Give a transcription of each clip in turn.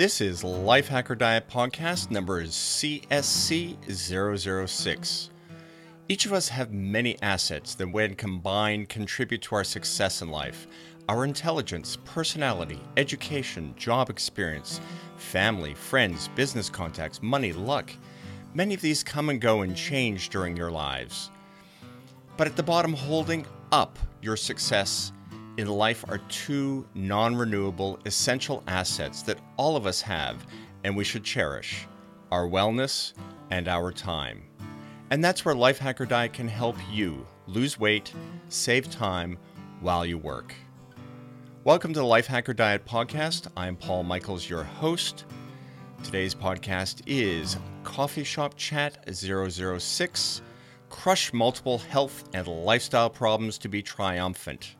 This is Lifehacker Diet Podcast number CSC006. Each of us have many assets that, when combined, contribute to our success in life. Our intelligence, personality, education, job experience, family, friends, business contacts, money, luck. Many of these come and go and change during your lives. But at the bottom, holding up your success in life are two non renewable essential assets that all of us have and we should cherish our wellness and our time. And that's where Lifehacker Diet can help you lose weight, save time while you work. Welcome to the Lifehacker Diet Podcast. I'm Paul Michaels, your host. Today's podcast is Coffee Shop Chat 006 Crush Multiple Health and Lifestyle Problems to be Triumphant.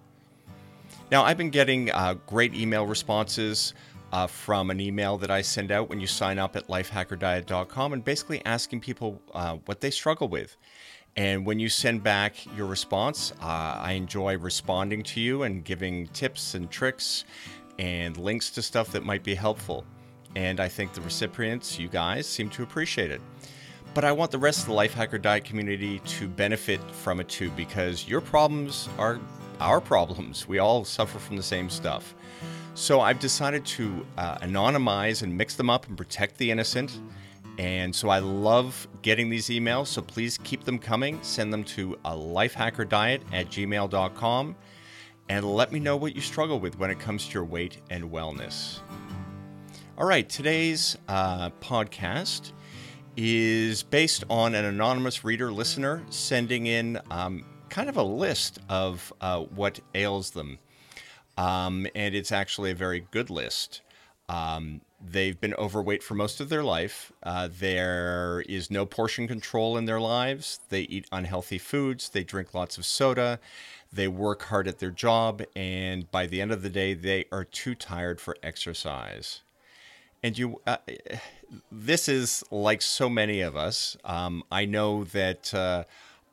Now, I've been getting uh, great email responses uh, from an email that I send out when you sign up at lifehackerdiet.com and basically asking people uh, what they struggle with. And when you send back your response, uh, I enjoy responding to you and giving tips and tricks and links to stuff that might be helpful. And I think the recipients, you guys, seem to appreciate it. But I want the rest of the Lifehacker Diet community to benefit from it too because your problems are our problems. We all suffer from the same stuff. So I've decided to uh, anonymize and mix them up and protect the innocent. And so I love getting these emails. So please keep them coming. Send them to a lifehackerdiet at gmail.com and let me know what you struggle with when it comes to your weight and wellness. All right, today's uh, podcast is based on an anonymous reader listener sending in um, kind of a list of uh, what ails them. Um, and it's actually a very good list. Um, they've been overweight for most of their life. Uh, there is no portion control in their lives. They eat unhealthy foods. They drink lots of soda. They work hard at their job. And by the end of the day, they are too tired for exercise. And you, uh, this is like so many of us. Um, I know that uh,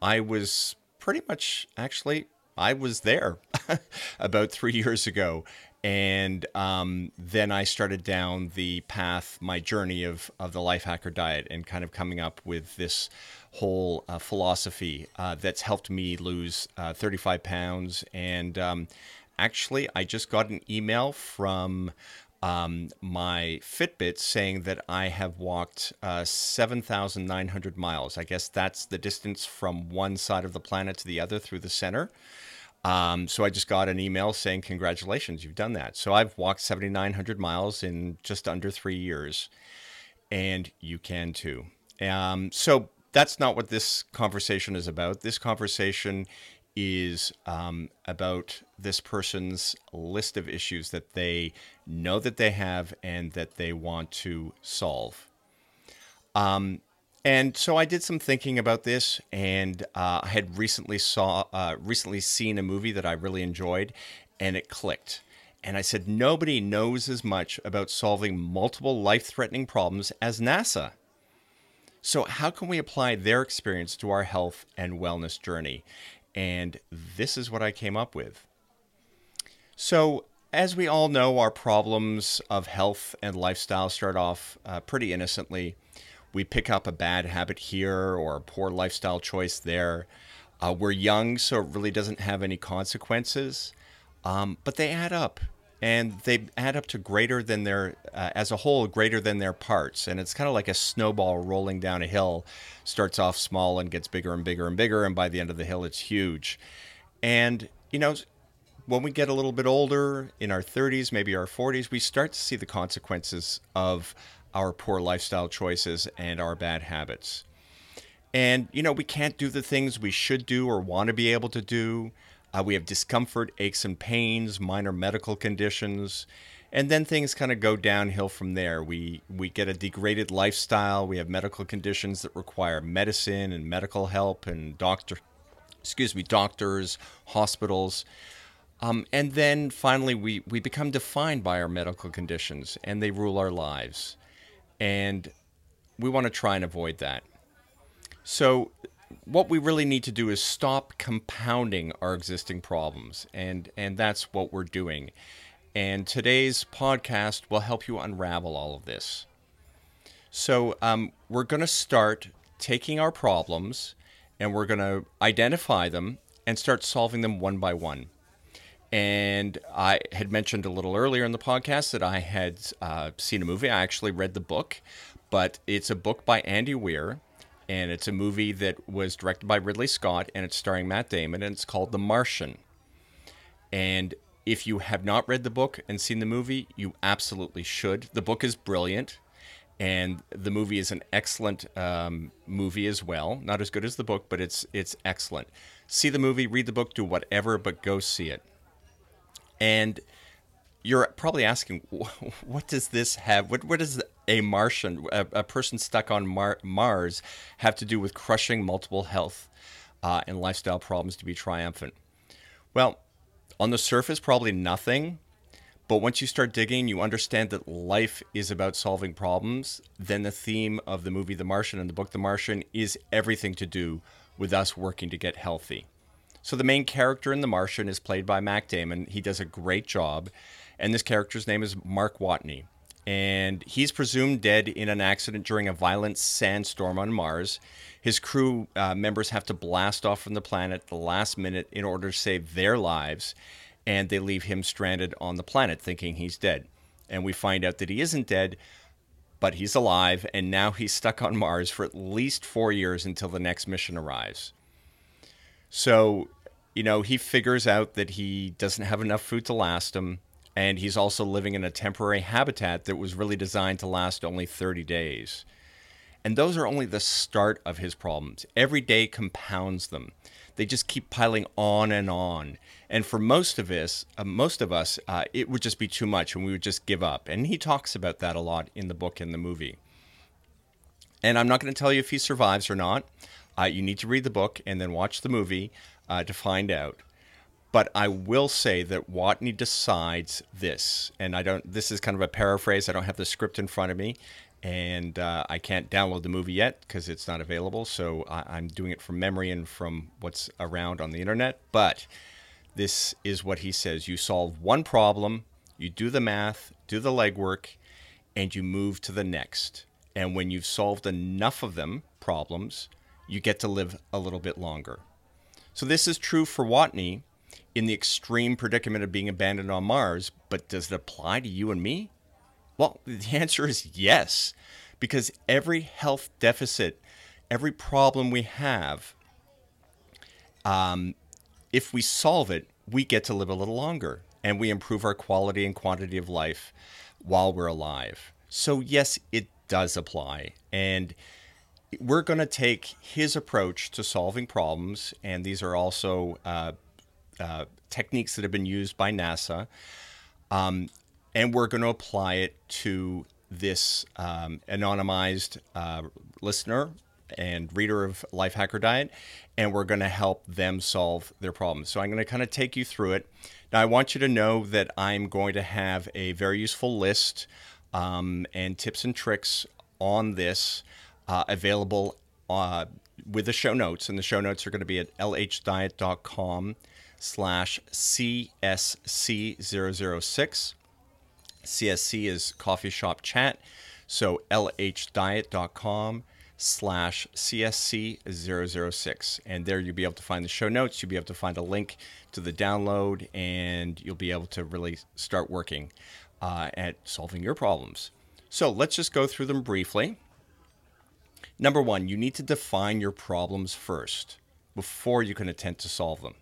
I was pretty much actually I was there about three years ago. And um, then I started down the path, my journey of, of the life hacker diet, and kind of coming up with this whole uh, philosophy uh, that's helped me lose uh, 35 pounds. And um, actually, I just got an email from um, my Fitbit saying that I have walked uh, 7,900 miles. I guess that's the distance from one side of the planet to the other through the center. Um, so I just got an email saying, Congratulations, you've done that. So I've walked 7,900 miles in just under three years, and you can too. Um, so that's not what this conversation is about. This conversation is um, about this person's list of issues that they know that they have and that they want to solve. Um, and so I did some thinking about this, and uh, I had recently saw uh, recently seen a movie that I really enjoyed, and it clicked. And I said, nobody knows as much about solving multiple life-threatening problems as NASA. So how can we apply their experience to our health and wellness journey? And this is what I came up with. So, as we all know, our problems of health and lifestyle start off uh, pretty innocently. We pick up a bad habit here or a poor lifestyle choice there. Uh, we're young, so it really doesn't have any consequences, um, but they add up and they add up to greater than their uh, as a whole greater than their parts and it's kind of like a snowball rolling down a hill starts off small and gets bigger and bigger and bigger and by the end of the hill it's huge and you know when we get a little bit older in our 30s maybe our 40s we start to see the consequences of our poor lifestyle choices and our bad habits and you know we can't do the things we should do or want to be able to do uh, we have discomfort, aches and pains, minor medical conditions, and then things kind of go downhill from there. We we get a degraded lifestyle. We have medical conditions that require medicine and medical help and doctor, excuse me, doctors, hospitals. Um, and then finally, we, we become defined by our medical conditions and they rule our lives. And we want to try and avoid that. So, what we really need to do is stop compounding our existing problems, and and that's what we're doing. And today's podcast will help you unravel all of this. So, um, we're going to start taking our problems and we're going to identify them and start solving them one by one. And I had mentioned a little earlier in the podcast that I had uh, seen a movie. I actually read the book, but it's a book by Andy Weir, and it's a movie that was directed by Ridley Scott, and it's starring Matt Damon, and it's called The Martian. And if you have not read the book and seen the movie, you absolutely should. The book is brilliant, and the movie is an excellent um, movie as well. Not as good as the book, but it's it's excellent. See the movie, read the book, do whatever, but go see it. And you're probably asking, what does this have? What, what does a Martian, a, a person stuck on Mar- Mars, have to do with crushing multiple health uh, and lifestyle problems to be triumphant? Well, on the surface, probably nothing. But once you start digging, you understand that life is about solving problems. Then the theme of the movie The Martian and the book The Martian is everything to do with us working to get healthy. So the main character in The Martian is played by Matt Damon. He does a great job. And this character's name is Mark Watney. And he's presumed dead in an accident during a violent sandstorm on Mars. His crew uh, members have to blast off from the planet at the last minute in order to save their lives. And they leave him stranded on the planet thinking he's dead. And we find out that he isn't dead, but he's alive. And now he's stuck on Mars for at least four years until the next mission arrives. So you know, he figures out that he doesn't have enough food to last him, and he's also living in a temporary habitat that was really designed to last only 30 days. And those are only the start of his problems. Every day compounds them. They just keep piling on and on. And for most of us, uh, most of us, uh, it would just be too much, and we would just give up. And he talks about that a lot in the book and the movie. And I'm not going to tell you if he survives or not. Uh, you need to read the book and then watch the movie uh, to find out. But I will say that Watney decides this, and I don't. This is kind of a paraphrase. I don't have the script in front of me, and uh, I can't download the movie yet because it's not available. So I, am doing it from memory and from what's around on the internet. But this is what he says: You solve one problem, you do the math, do the legwork, and you move to the next. And when you've solved enough of them problems, you get to live a little bit longer. So this is true for Watney in the extreme predicament of being abandoned on Mars, but does it apply to you and me? Well, the answer is yes, because every health deficit, every problem we have, um, if we solve it, we get to live a little longer and we improve our quality and quantity of life while we're alive. So, yes, it does apply. And we're going to take his approach to solving problems, and these are also uh, uh, techniques that have been used by NASA, um, and we're going to apply it to this um, anonymized uh, listener and reader of Lifehacker Diet, and we're going to help them solve their problems. So I'm going to kind of take you through it. Now, I want you to know that I'm going to have a very useful list um, and tips and tricks on this uh, available uh, with the show notes. And the show notes are going to be at lhdiet.com slash CSC006. CSC is coffee shop chat. So lhdiet.com slash CSC006. And there you'll be able to find the show notes. You'll be able to find a link to the download, and you'll be able to really start working uh, at solving your problems. So let's just go through them briefly. Number one, you need to define your problems first before you can attempt to solve them.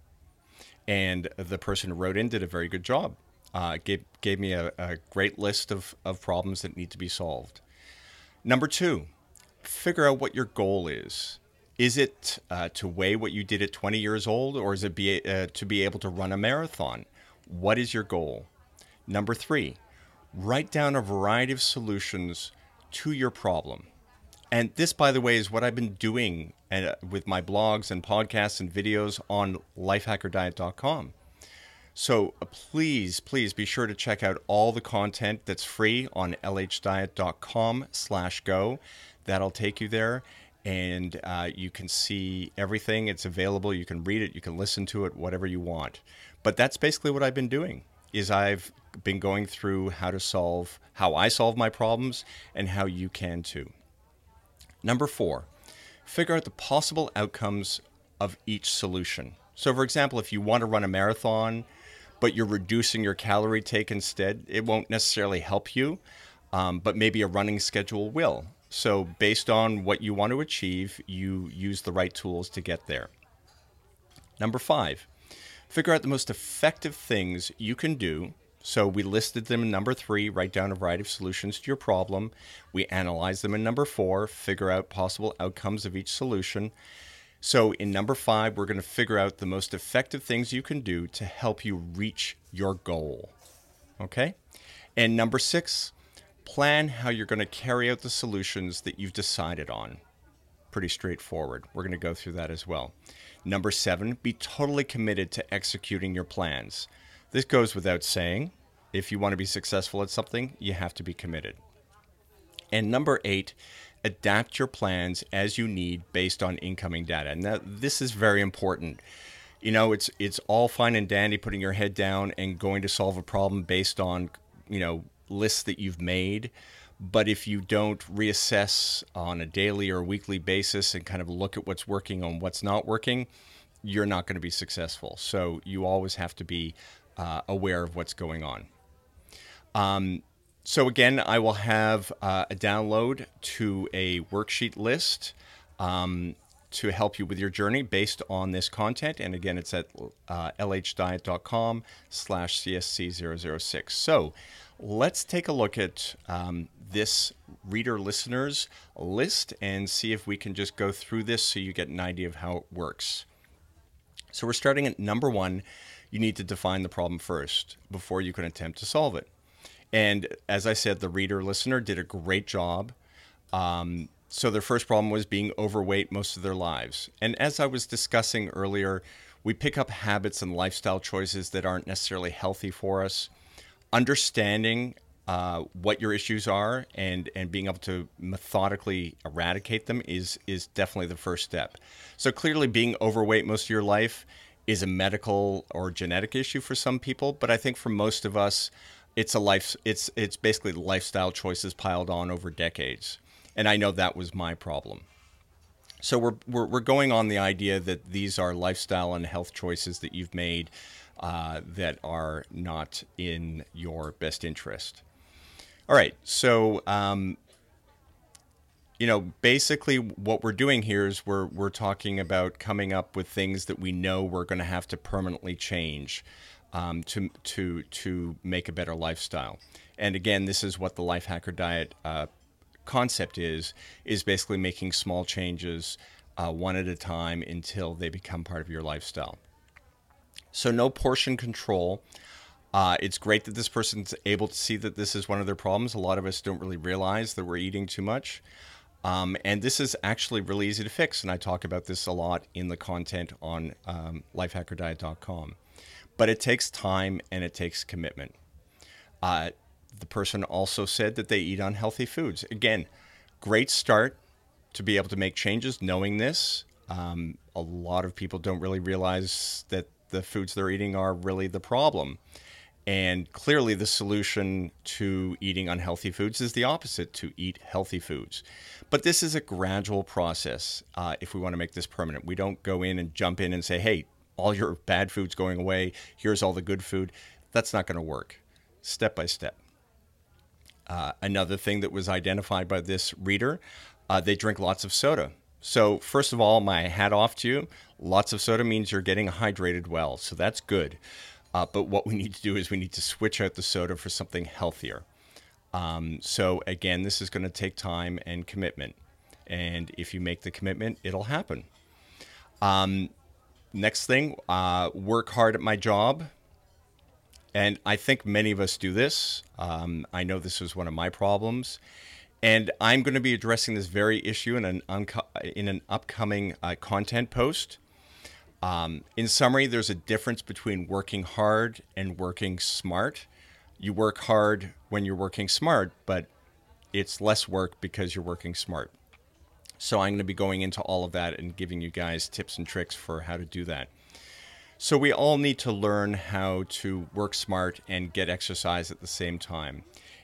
And the person who wrote in did a very good job. Uh, gave, gave me a, a great list of, of problems that need to be solved. Number two, figure out what your goal is. Is it uh, to weigh what you did at 20 years old, or is it be, uh, to be able to run a marathon? What is your goal? Number three, write down a variety of solutions to your problem. And this, by the way, is what I've been doing uh, with my blogs and podcasts and videos on lifehackerdiet.com. So uh, please, please be sure to check out all the content that's free on lhdiet.com slash go. That'll take you there and uh, you can see everything. It's available. You can read it. You can listen to it, whatever you want. But that's basically what I've been doing is I've been going through how to solve, how I solve my problems, and how you can too. Number four, figure out the possible outcomes of each solution. So, for example, if you want to run a marathon, but you're reducing your calorie take instead, it won't necessarily help you, um, but maybe a running schedule will. So, based on what you want to achieve, you use the right tools to get there. Number five, figure out the most effective things you can do. So we listed them in number three, write down a variety of solutions to your problem. We analyze them in number four, figure out possible outcomes of each solution. So in number five, we're going to figure out the most effective things you can do to help you reach your goal. Okay? And number six, plan how you're going to carry out the solutions that you've decided on. Pretty straightforward. We're going to go through that as well. Number seven, be totally committed to executing your plans. This goes without saying. If you want to be successful at something, you have to be committed. And number eight, adapt your plans as you need based on incoming data. And that, this is very important. You know, it's it's all fine and dandy putting your head down and going to solve a problem based on, you know, lists that you've made. But if you don't reassess on a daily or weekly basis and kind of look at what's working and what's not working, you're not going to be successful. So you always have to be uh, aware of what's going on. Um, so again, I will have uh, a download to a worksheet list um, to help you with your journey based on this content. And again, it's at uh, lhdiet.com slash csc006. So let's take a look at um, this reader listeners list and see if we can just go through this so you get an idea of how it works. So we're starting at number one. You need to define the problem first before you can attempt to solve it. And as I said, the reader listener did a great job. Um, so their first problem was being overweight most of their lives. And as I was discussing earlier, we pick up habits and lifestyle choices that aren't necessarily healthy for us. Understanding uh, what your issues are and and being able to methodically eradicate them is is definitely the first step. So clearly, being overweight most of your life is a medical or genetic issue for some people, but I think for most of us, it's a life. It's it's basically lifestyle choices piled on over decades, and I know that was my problem. So we're we're, we're going on the idea that these are lifestyle and health choices that you've made. Uh, that are not in your best interest. All right. So, um, you know, basically what we're doing here is we're we're talking about coming up with things that we know we're going to have to permanently change um, to to to make a better lifestyle. And again, this is what the Life Hacker Diet uh, concept is: is basically making small changes uh, one at a time until they become part of your lifestyle. So no portion control. Uh, it's great that this person's able to see that this is one of their problems. A lot of us don't really realize that we're eating too much. Um, and this is actually really easy to fix. And I talk about this a lot in the content on um, lifehackerdiet.com. But it takes time and it takes commitment. Uh, the person also said that they eat unhealthy foods. Again, great start to be able to make changes knowing this. Um, a lot of people don't really realize that the foods they're eating are really the problem. And clearly, the solution to eating unhealthy foods is the opposite to eat healthy foods. But this is a gradual process uh, if we want to make this permanent. We don't go in and jump in and say, hey, all your bad food's going away, here's all the good food. That's not going to work. Step by step. Uh, another thing that was identified by this reader uh, they drink lots of soda. So, first of all, my hat off to you. Lots of soda means you're getting hydrated well. So, that's good. Uh, but what we need to do is we need to switch out the soda for something healthier. Um, so again, this is going to take time and commitment. And if you make the commitment, it'll happen. Um, next thing, uh, work hard at my job. And I think many of us do this. Um, I know this was one of my problems. And I'm going to be addressing this very issue in an, unco- in an upcoming uh, content post. Um, in summary, there's a difference between working hard and working smart. You work hard when you're working smart, but it's less work because you're working smart. So I'm going to be going into all of that and giving you guys tips and tricks for how to do that. So we all need to learn how to work smart and get exercise at the same time.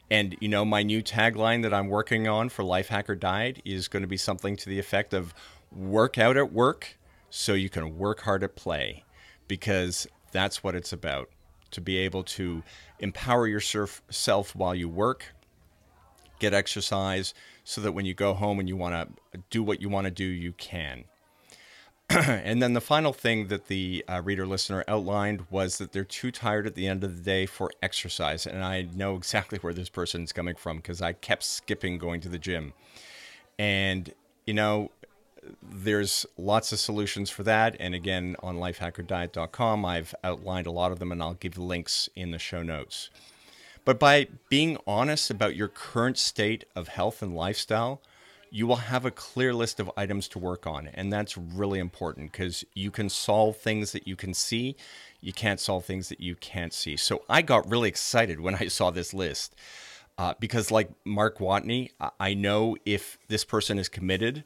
And you know, my new tagline that I'm working on for Lifehacker Diet is going to be something to the effect of work out at work so you can work hard at play because that's what it's about. To be able to empower yourself while you work, get exercise so that when you go home and you want to do what you want to do, you can. and then the final thing that the uh, reader listener outlined was that they're too tired at the end of the day for exercise. And I know exactly where this person is coming from because I kept skipping going to the gym. And, you know, there's lots of solutions for that. And again, on lifehackerdiet.com, I've outlined a lot of them and I'll give links in the show notes. But by being honest about your current state of health and lifestyle, you will have a clear list of items to work on. And that's really important because you can solve things that you can see. You can't solve things that you can't see. So I got really excited when I saw this list uh, because, like Mark Watney, I know if this person is committed,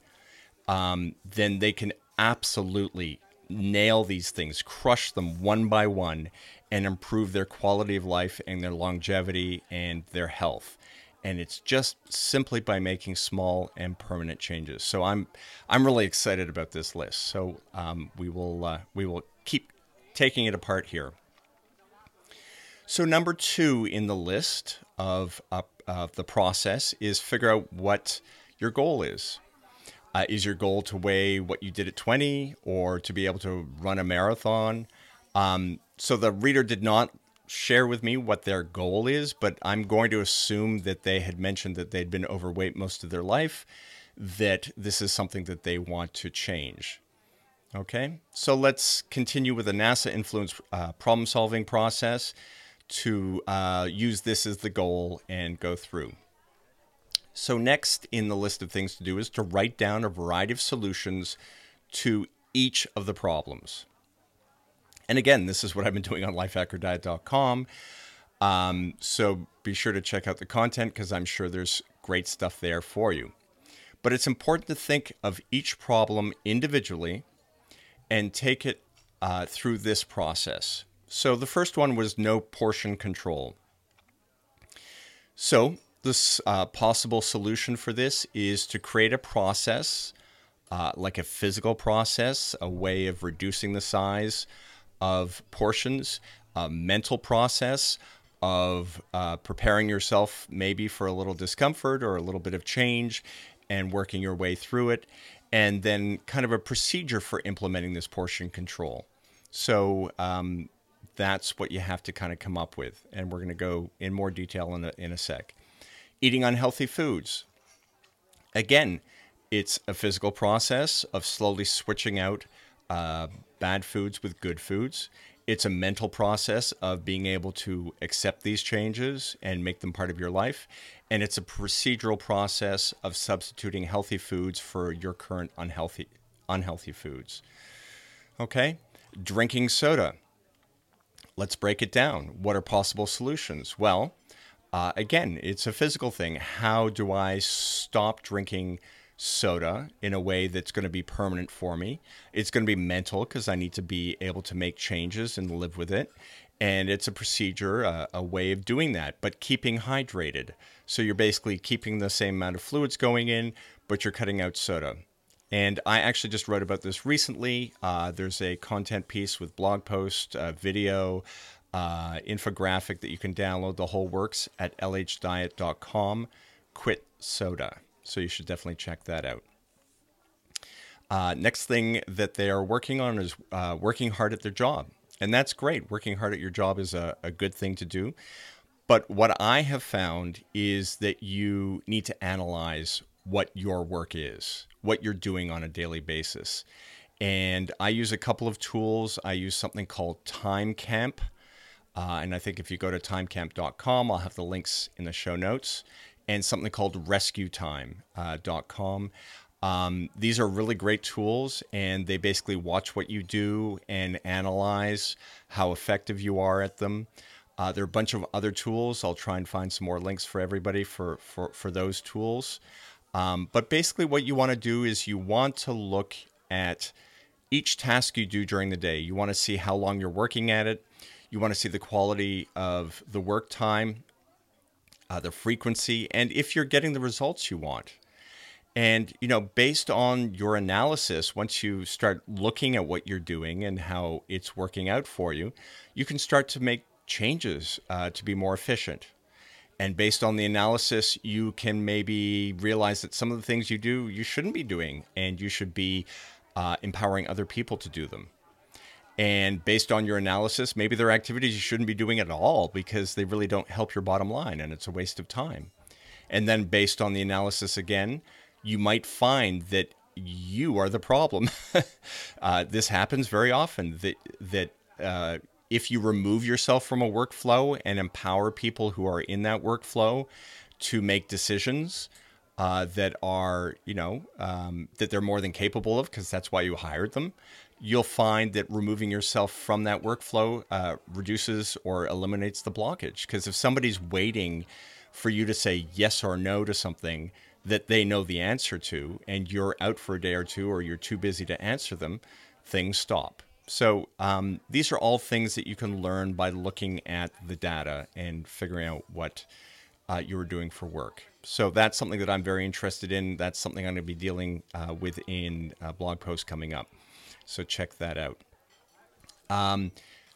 um, then they can absolutely nail these things, crush them one by one, and improve their quality of life and their longevity and their health and it's just simply by making small and permanent changes. So I'm I'm really excited about this list. So um, we will uh, we will keep taking it apart here. So number two in the list of uh, of the process is figure out what your goal is. Uh, is your goal to weigh what you did at 20 or to be able to run a marathon? Um, so the reader did not share with me what their goal is, but I'm going to assume that they had mentioned that they'd been overweight most of their life, that this is something that they want to change. Okay, so let's continue with the NASA influence uh, problem solving process to uh, use this as the goal and go through. So, next in the list of things to do is to write down a variety of solutions to each of the problems. And again, this is what I've been doing on lifehackerdiet.com. Um, so be sure to check out the content because I'm sure there's great stuff there for you. But it's important to think of each problem individually and take it uh, through this process. So the first one was no portion control. So this uh, possible solution for this is to create a process, uh, like a physical process, a way of reducing the size of portions, a mental process of uh, preparing yourself maybe for a little discomfort or a little bit of change and working your way through it, and then kind of a procedure for implementing this portion control. So um, that's what you have to kind of come up with, and we're going to go in more detail in a, in a sec. Eating unhealthy foods. Again, it's a physical process of slowly switching out uh, bad foods with good foods. It's a mental process of being able to accept these changes and make them part of your life. And it's a procedural process of substituting healthy foods for your current unhealthy unhealthy foods. Okay? Drinking soda. Let's break it down. What are possible solutions? Well, uh, again, it's a physical thing. How do I stop drinking soda in a way that's going to be permanent for me. It's going to be mental because I need to be able to make changes and live with it. And it's a procedure, a, a, way of doing that, but keeping hydrated. So you're basically keeping the same amount of fluids going in, but you're cutting out soda. And I actually just wrote about this recently. Uh, there's a content piece with blog post, uh, video, uh, infographic that you can download. The whole works at lhdiet.com. Quit soda. So you should definitely check that out. Uh, next thing that they are working on is uh, working hard at their job. And that's great. Working hard at your job is a, a good thing to do. But what I have found is that you need to analyze what your work is, what you're doing on a daily basis. And I use a couple of tools. I use something called TimeCamp. Uh, and I think if you go to timecamp.com, I'll have the links in the show notes and something called rescuetime.com. Uh, um, these are really great tools, and they basically watch what you do and analyze how effective you are at them. Uh, there are a bunch of other tools. I'll try and find some more links for everybody for, for, for those tools. Um, but basically, what you want to do is you want to look at each task you do during the day. You want to see how long you're working at it. You want to see the quality of the work time, uh, the frequency, and if you're getting the results you want. And, you know, based on your analysis, once you start looking at what you're doing and how it's working out for you, you can start to make changes uh, to be more efficient. And based on the analysis, you can maybe realize that some of the things you do, you shouldn't be doing, and you should be uh, empowering other people to do them. And based on your analysis, maybe there are activities you shouldn't be doing at all because they really don't help your bottom line and it's a waste of time. And then based on the analysis again, you might find that you are the problem. uh, this happens very often that that uh, if you remove yourself from a workflow and empower people who are in that workflow to make decisions uh, that are, you know, um, that they're more than capable of, because that's why you hired them, you'll find that removing yourself from that workflow uh, reduces or eliminates the blockage. Because if somebody's waiting for you to say yes or no to something that they know the answer to, and you're out for a day or two, or you're too busy to answer them, things stop. So um, these are all things that you can learn by looking at the data and figuring out what uh, you are doing for work. So that's something that I'm very interested in. That's something I'm going to be dealing uh, with in a blog post coming up. So check that out. Um,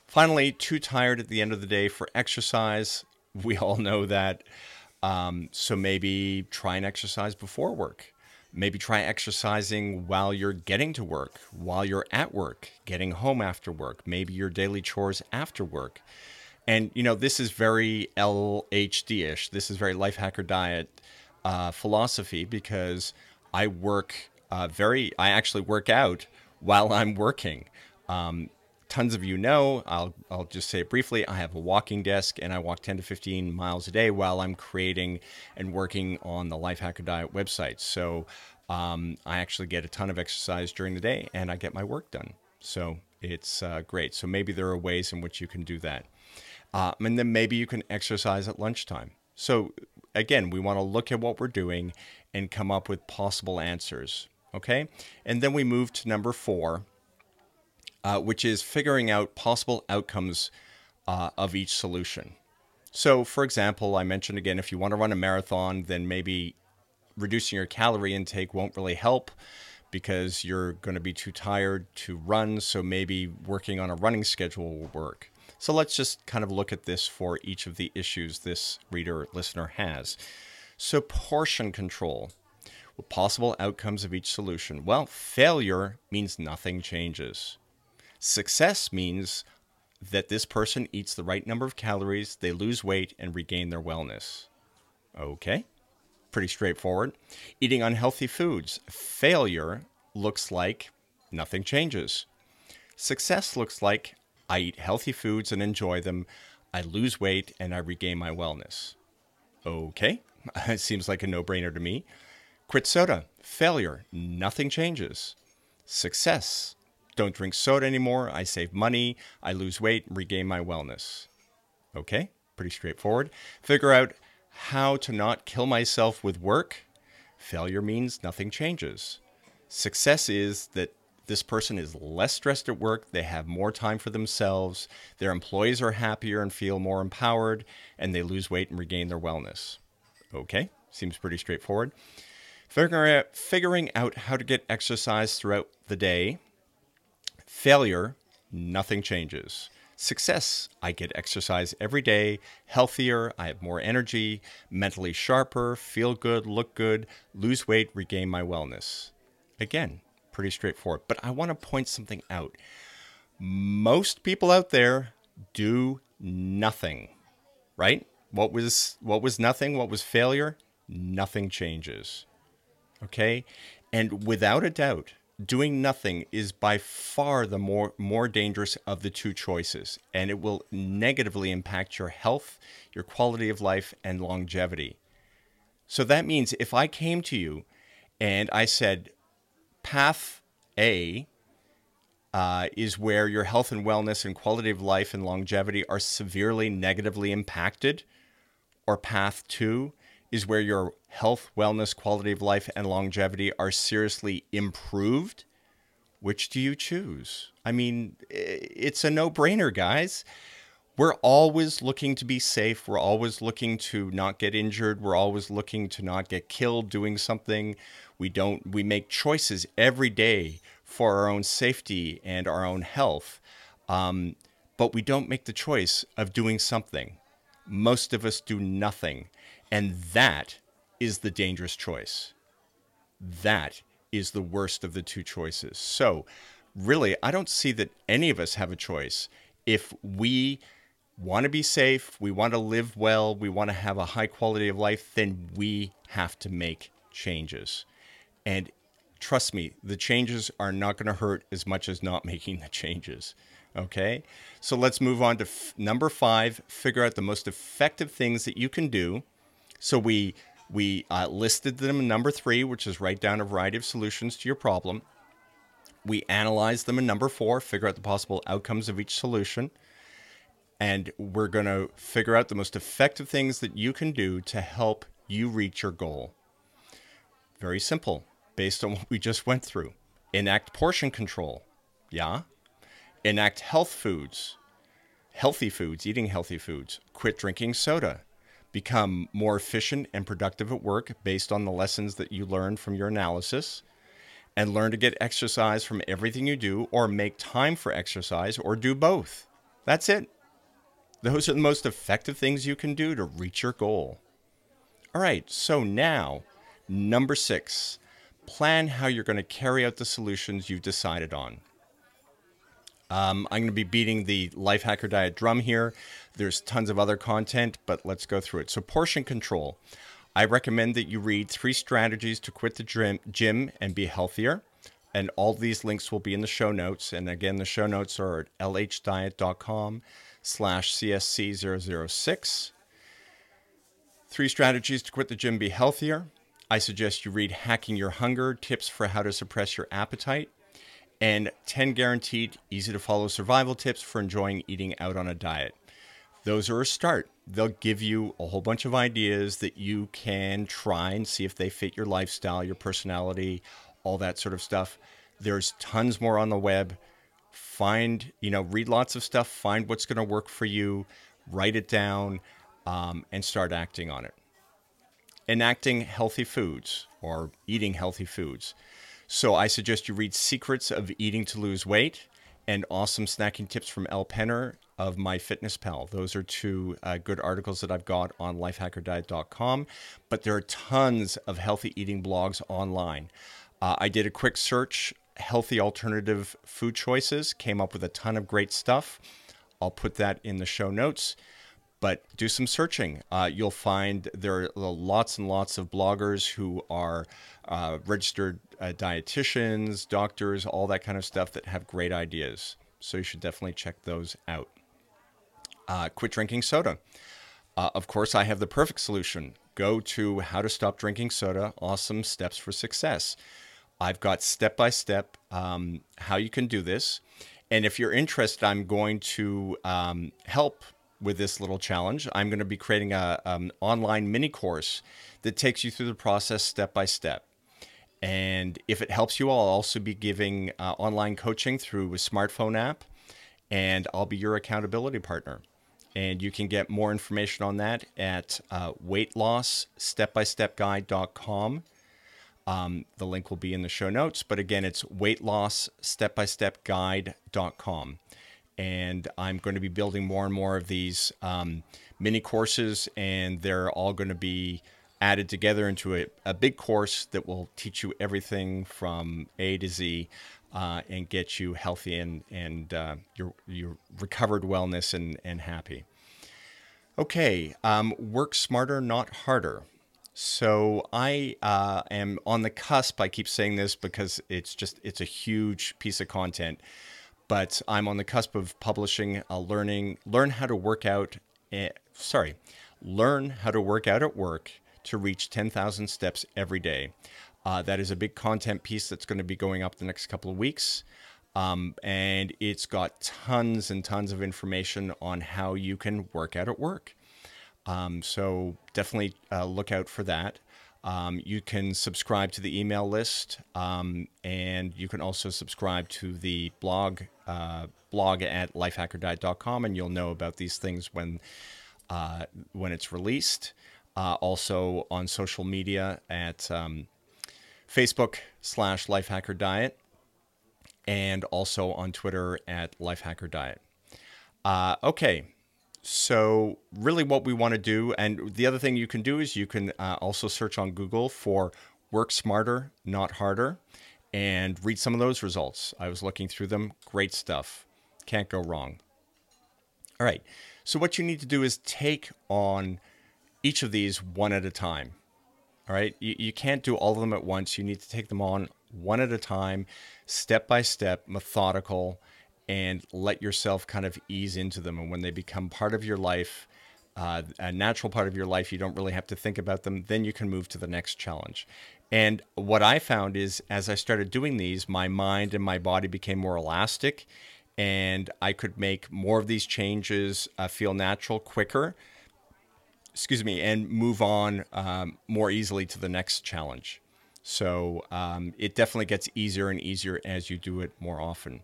finally, too tired at the end of the day for exercise. We all know that. Um, so maybe try and exercise before work. Maybe try exercising while you're getting to work, while you're at work, getting home after work, maybe your daily chores after work. And, you know, this is very LHD ish. This is very life hacker diet uh, philosophy because I work uh, very, I actually work out while I'm working. Um, tons of you know, I'll, I'll just say it briefly. I have a walking desk and I walk 10 to 15 miles a day while I'm creating and working on the Life Hacker Diet website. So um, I actually get a ton of exercise during the day and I get my work done. So it's uh, great. So maybe there are ways in which you can do that. Uh, and then maybe you can exercise at lunchtime. So again, we want to look at what we're doing and come up with possible answers. Okay. And then we move to number four, uh, which is figuring out possible outcomes uh, of each solution. So, for example, I mentioned again, if you want to run a marathon, then maybe reducing your calorie intake won't really help because you're going to be too tired to run. So, maybe working on a running schedule will work. So, let's just kind of look at this for each of the issues this reader listener has. So, portion control. Possible outcomes of each solution? Well, failure means nothing changes. Success means that this person eats the right number of calories, they lose weight, and regain their wellness. Okay, pretty straightforward. Eating unhealthy foods. Failure looks like nothing changes. Success looks like I eat healthy foods and enjoy them, I lose weight, and I regain my wellness. Okay, it seems like a no brainer to me. Quit soda. Failure. Nothing changes. Success don't drink soda anymore. I save money. I lose weight and regain my wellness. Okay, pretty straightforward. Figure out how to not kill myself with work. Failure means nothing changes. Success is that this person is less stressed at work, they have more time for themselves, their employees are happier and feel more empowered, and they lose weight and regain their wellness. Okay, seems pretty straightforward. Figuring out, figuring out how to get exercise throughout the day Failure, nothing changes. Success, I get exercise every day, healthier, I have more energy, mentally sharper, feel good, look good, lose weight, regain my wellness. Again, pretty straightforward. But I want to point something out. Most people out there do nothing, right? What was what was nothing? What was failure? Nothing changes. Okay? And without a doubt, doing nothing is by far the more more dangerous of the two choices and it will negatively impact your health your quality of life and longevity so that means if i came to you and i said path a uh, is where your health and wellness and quality of life and longevity are severely negatively impacted or path two is where your health, wellness, quality of life, and longevity are seriously improved, Which do you choose? I mean, it's a no brainer, guys. We're always looking to be safe. We're always looking to not get injured. We're always looking to not get killed doing something. We don't, we make choices every day for our own safety and our own health. Um, but we don't make the choice of doing something. Most of us do nothing. And that is the dangerous choice. That is the worst of the two choices. So, really, I don't see that any of us have a choice. If we want to be safe, we want to live well, we want to have a high quality of life, then we have to make changes. And trust me, the changes are not going to hurt as much as not making the changes. Okay? So let's move on to f- number five figure out the most effective things that you can do. So we we uh, listed them in number three, which is write down a variety of solutions to your problem. We analyzed them in number four, figure out the possible outcomes of each solution. And we're going to figure out the most effective things that you can do to help you reach your goal. Very simple, based on what we just went through. Enact portion control. Yeah. Enact health foods, healthy foods, eating healthy foods. Quit drinking soda become more efficient and productive at work based on the lessons that you learned from your analysis, and learn to get exercise from everything you do, or make time for exercise, or do both. That's it. Those are the most effective things you can do to reach your goal. All right, so now, number six, plan how you're going to carry out the solutions you've decided on. Um, I'm going to be beating the Life Hacker Diet drum here. There's tons of other content, but let's go through it. So, portion control. I recommend that you read Three Strategies to Quit the Gym, gym and Be Healthier. And all these links will be in the show notes. And again, the show notes are at lhdiet.com slash csc006. Three Strategies to Quit the Gym, Be Healthier. I suggest you read Hacking Your Hunger, Tips for How to Suppress Your Appetite and 10 guaranteed easy to follow survival tips for enjoying eating out on a diet. Those are a start. They'll give you a whole bunch of ideas that you can try and see if they fit your lifestyle, your personality, all that sort of stuff. There's tons more on the web. Find, you know, read lots of stuff, find what's going to work for you, write it down, um, and start acting on it. Enacting healthy foods or eating healthy foods. So I suggest you read Secrets of Eating to Lose Weight and Awesome Snacking Tips from Elle Penner of MyFitnessPal. Those are two uh, good articles that I've got on lifehackerdiet.com. But there are tons of healthy eating blogs online. Uh, I did a quick search, healthy alternative food choices, came up with a ton of great stuff. I'll put that in the show notes but do some searching. Uh, you'll find there are lots and lots of bloggers who are uh, registered uh, dietitians, doctors, all that kind of stuff that have great ideas. So you should definitely check those out. Uh, quit drinking soda. Uh, of course, I have the perfect solution. Go to How to Stop Drinking Soda Awesome Steps for Success. I've got step by step how you can do this. And if you're interested, I'm going to um, help with this little challenge. I'm going to be creating a um, online mini course that takes you through the process step by step. And if it helps you, I'll also be giving uh, online coaching through a smartphone app, and I'll be your accountability partner. And you can get more information on that at uh, weightlossstepbystepguide.com. Um, the link will be in the show notes, but again, it's weightlossstepbystepguide.com and I'm going to be building more and more of these um, mini courses, and they're all going to be added together into a, a, big course that will teach you everything from A to Z uh, and get you healthy and, and uh, your, your recovered wellness and, and happy. Okay, um, work smarter, not harder. So I uh, am on the cusp. I keep saying this because it's just it's a huge piece of content but I'm on the cusp of publishing a learning learn how to work out. Uh, sorry, learn how to work out at work to reach 10,000 steps every day. Uh, that is a big content piece that's going to be going up the next couple of weeks. Um, and it's got tons and tons of information on how you can work out at work. Um, so definitely uh, look out for that. Um, you can subscribe to the email list, um, and you can also subscribe to the blog uh, blog at lifehackerdiet.com, and you'll know about these things when uh, when it's released. Uh, also on social media at um, Facebook slash lifehackerdiet, and also on Twitter at lifehackerdiet. Uh, okay, so, really, what we want to do, and the other thing you can do is you can uh, also search on Google for work smarter, not harder, and read some of those results. I was looking through them. Great stuff. Can't go wrong. All right. So, what you need to do is take on each of these one at a time. All right. You, you can't do all of them at once. You need to take them on one at a time, step by step, methodical and let yourself kind of ease into them. And when they become part of your life, uh, a natural part of your life, you don't really have to think about them. Then you can move to the next challenge. And what I found is as I started doing these, my mind and my body became more elastic, and I could make more of these changes uh, feel natural quicker. Excuse me, and move on um, more easily to the next challenge. So um, it definitely gets easier and easier as you do it more often.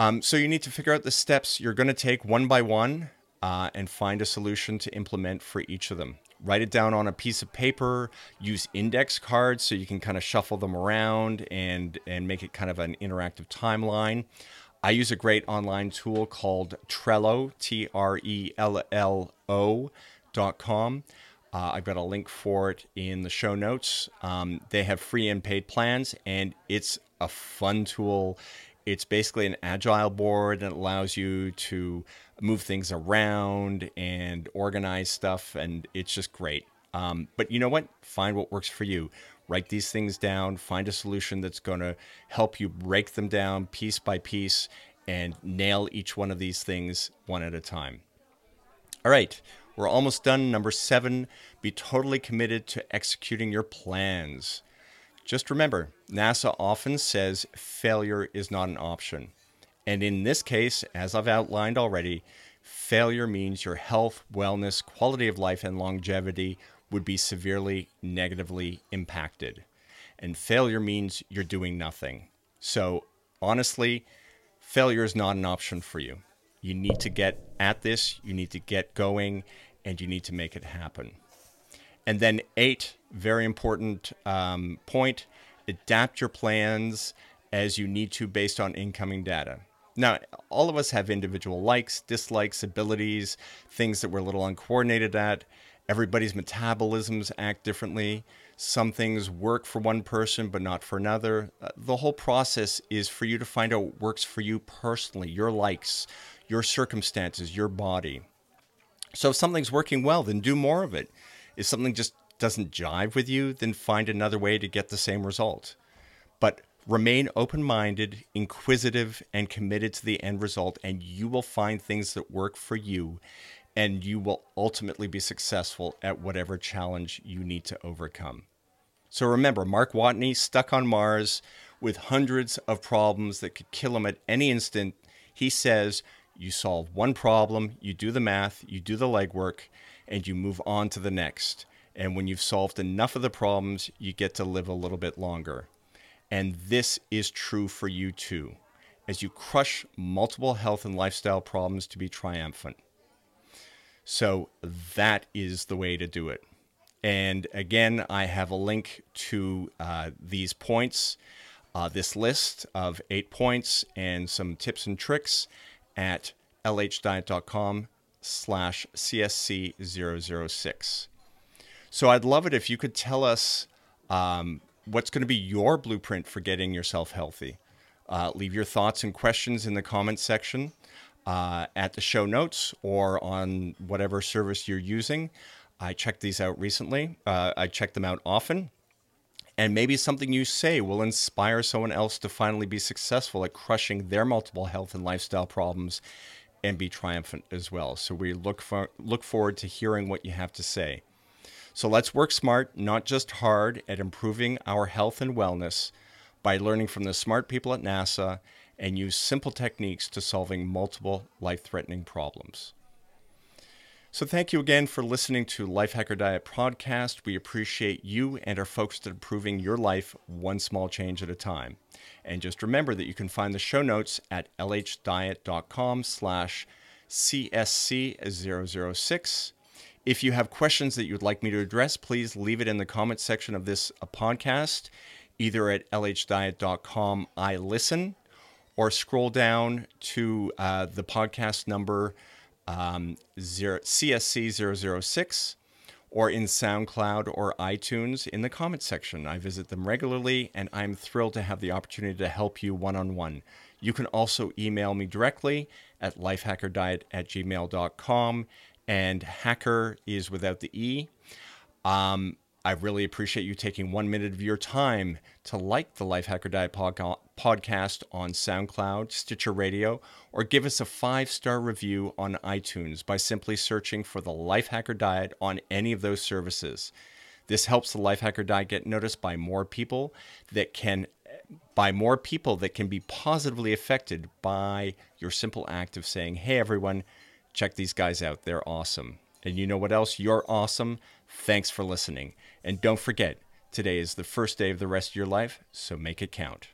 Um, so you need to figure out the steps you're going to take one by one uh, and find a solution to implement for each of them. Write it down on a piece of paper. Use index cards so you can kind of shuffle them around and and make it kind of an interactive timeline. I use a great online tool called Trello, T R E L L O dot com. Uh, I've got a link for it in the show notes. Um, they have free and paid plans, and it's a fun tool. It's basically an agile board and it allows you to move things around and organize stuff, and it's just great. Um, but you know what? Find what works for you. Write these things down, find a solution that's going to help you break them down piece by piece and nail each one of these things one at a time. All right, we're almost done. Number seven, be totally committed to executing your plans. Just remember, NASA often says failure is not an option. And in this case, as I've outlined already, failure means your health, wellness, quality of life, and longevity would be severely negatively impacted. And failure means you're doing nothing. So, honestly, failure is not an option for you. You need to get at this, you need to get going, and you need to make it happen. And then, eight, very important um, point adapt your plans as you need to based on incoming data. Now, all of us have individual likes, dislikes, abilities, things that we're a little uncoordinated at. Everybody's metabolisms act differently. Some things work for one person, but not for another. Uh, the whole process is for you to find out what works for you personally, your likes, your circumstances, your body. So if something's working well, then do more of it. If something just doesn't jive with you, then find another way to get the same result. But remain open minded, inquisitive, and committed to the end result, and you will find things that work for you, and you will ultimately be successful at whatever challenge you need to overcome. So remember, Mark Watney stuck on Mars with hundreds of problems that could kill him at any instant. He says, You solve one problem, you do the math, you do the legwork, and you move on to the next. And when you've solved enough of the problems, you get to live a little bit longer. And this is true for you too, as you crush multiple health and lifestyle problems to be triumphant. So that is the way to do it. And again, I have a link to uh, these points, uh, this list of eight points, and some tips and tricks at lhdiet.com slash CSC006. So I'd love it if you could tell us um, what's going to be your blueprint for getting yourself healthy. Uh, leave your thoughts and questions in the comments section uh, at the show notes or on whatever service you're using. I checked these out recently. Uh, I check them out often. And maybe something you say will inspire someone else to finally be successful at crushing their multiple health and lifestyle problems and be triumphant as well. So we look for, look forward to hearing what you have to say. So let's work smart, not just hard, at improving our health and wellness by learning from the smart people at NASA and use simple techniques to solving multiple life threatening problems. So, thank you again for listening to Life Hacker Diet podcast. We appreciate you and are focused on improving your life one small change at a time. And just remember that you can find the show notes at lhdiet.com slash CSC006. If you have questions that you'd like me to address, please leave it in the comment section of this uh, podcast, either at lhdiet.com I listen or scroll down to uh, the podcast number um, zero, CSC 006 or in SoundCloud or iTunes in the comment section. I visit them regularly and I'm thrilled to have the opportunity to help you one on one. You can also email me directly at lifehackerdiet at gmail.com and hacker is without the E. Um, I really appreciate you taking one minute of your time to like the Life Hacker Diet podcast on SoundCloud, Stitcher Radio, or give us a five star review on iTunes by simply searching for the Life Hacker Diet on any of those services. This helps the Life Hacker Diet get noticed by more people that can by more people that can be positively affected by your simple act of saying, "Hey everyone, check these guys out. They're awesome." And you know what else? You're awesome. Thanks for listening. And don't forget, today is the first day of the rest of your life, so make it count.